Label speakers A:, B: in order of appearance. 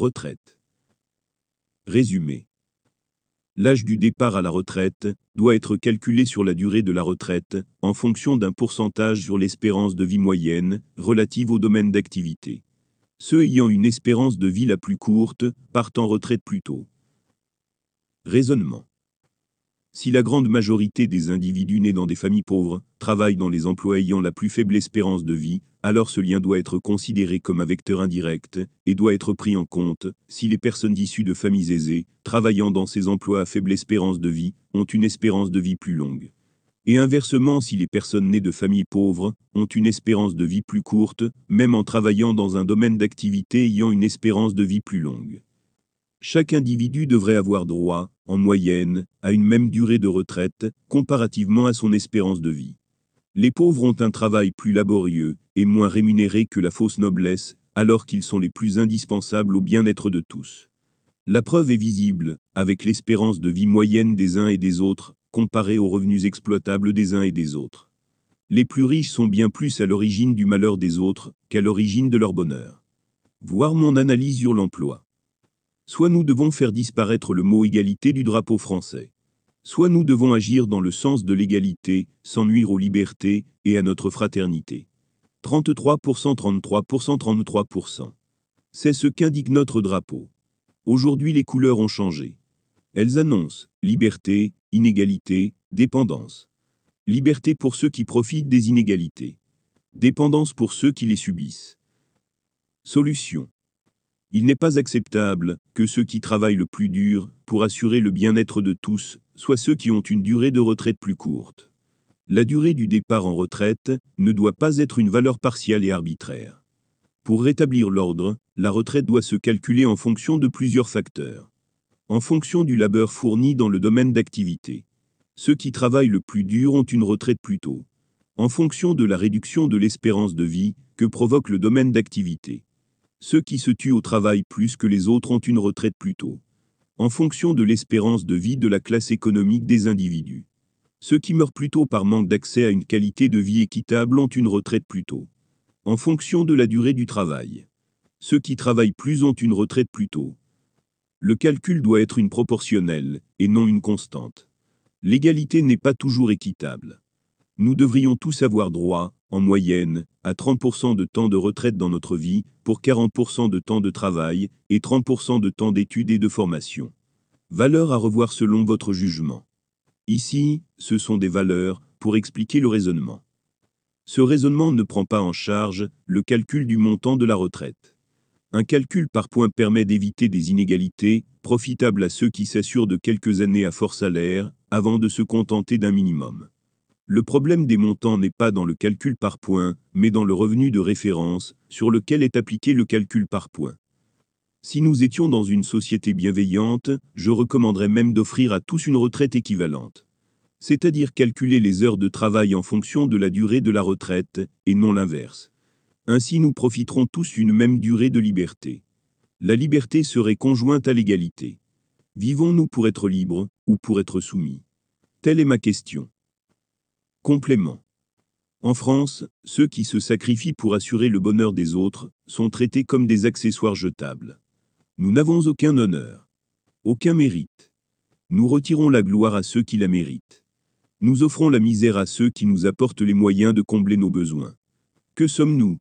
A: Retraite. Résumé. L'âge du départ à la retraite doit être calculé sur la durée de la retraite, en fonction d'un pourcentage sur l'espérance de vie moyenne, relative au domaine d'activité. Ceux ayant une espérance de vie la plus courte partent en retraite plus tôt. Raisonnement. Si la grande majorité des individus nés dans des familles pauvres travaillent dans les emplois ayant la plus faible espérance de vie, alors ce lien doit être considéré comme un vecteur indirect et doit être pris en compte si les personnes issues de familles aisées, travaillant dans ces emplois à faible espérance de vie, ont une espérance de vie plus longue. Et inversement, si les personnes nées de familles pauvres ont une espérance de vie plus courte, même en travaillant dans un domaine d'activité ayant une espérance de vie plus longue. Chaque individu devrait avoir droit, en moyenne, à une même durée de retraite, comparativement à son espérance de vie. Les pauvres ont un travail plus laborieux et moins rémunéré que la fausse noblesse, alors qu'ils sont les plus indispensables au bien-être de tous. La preuve est visible, avec l'espérance de vie moyenne des uns et des autres, comparée aux revenus exploitables des uns et des autres. Les plus riches sont bien plus à l'origine du malheur des autres qu'à l'origine de leur bonheur. Voir mon analyse sur l'emploi soit nous devons faire disparaître le mot égalité du drapeau français. Soit nous devons agir dans le sens de l'égalité, sans nuire aux libertés et à notre fraternité. 33%, 33%, 33%. C'est ce qu'indique notre drapeau. Aujourd'hui les couleurs ont changé. Elles annoncent liberté, inégalité, dépendance. Liberté pour ceux qui profitent des inégalités. Dépendance pour ceux qui les subissent. Solution. Il n'est pas acceptable que ceux qui travaillent le plus dur pour assurer le bien-être de tous soient ceux qui ont une durée de retraite plus courte. La durée du départ en retraite ne doit pas être une valeur partielle et arbitraire. Pour rétablir l'ordre, la retraite doit se calculer en fonction de plusieurs facteurs. En fonction du labeur fourni dans le domaine d'activité. Ceux qui travaillent le plus dur ont une retraite plus tôt. En fonction de la réduction de l'espérance de vie que provoque le domaine d'activité ceux qui se tuent au travail plus que les autres ont une retraite plus tôt. En fonction de l'espérance de vie de la classe économique des individus. Ceux qui meurent plus tôt par manque d'accès à une qualité de vie équitable ont une retraite plus tôt. En fonction de la durée du travail. Ceux qui travaillent plus ont une retraite plus tôt. Le calcul doit être une proportionnelle, et non une constante. L'égalité n'est pas toujours équitable. Nous devrions tous avoir droit, en moyenne, à 30% de temps de retraite dans notre vie, pour 40% de temps de travail, et 30% de temps d'études et de formation. Valeurs à revoir selon votre jugement. Ici, ce sont des valeurs, pour expliquer le raisonnement. Ce raisonnement ne prend pas en charge le calcul du montant de la retraite. Un calcul par point permet d'éviter des inégalités, profitables à ceux qui s'assurent de quelques années à fort salaire, avant de se contenter d'un minimum. Le problème des montants n'est pas dans le calcul par point, mais dans le revenu de référence, sur lequel est appliqué le calcul par point. Si nous étions dans une société bienveillante, je recommanderais même d'offrir à tous une retraite équivalente. C'est-à-dire calculer les heures de travail en fonction de la durée de la retraite, et non l'inverse. Ainsi nous profiterons tous une même durée de liberté. La liberté serait conjointe à l'égalité. Vivons-nous pour être libres, ou pour être soumis? Telle est ma question. Complément. En France, ceux qui se sacrifient pour assurer le bonheur des autres sont traités comme des accessoires jetables. Nous n'avons aucun honneur, aucun mérite. Nous retirons la gloire à ceux qui la méritent. Nous offrons la misère à ceux qui nous apportent les moyens de combler nos besoins. Que sommes-nous?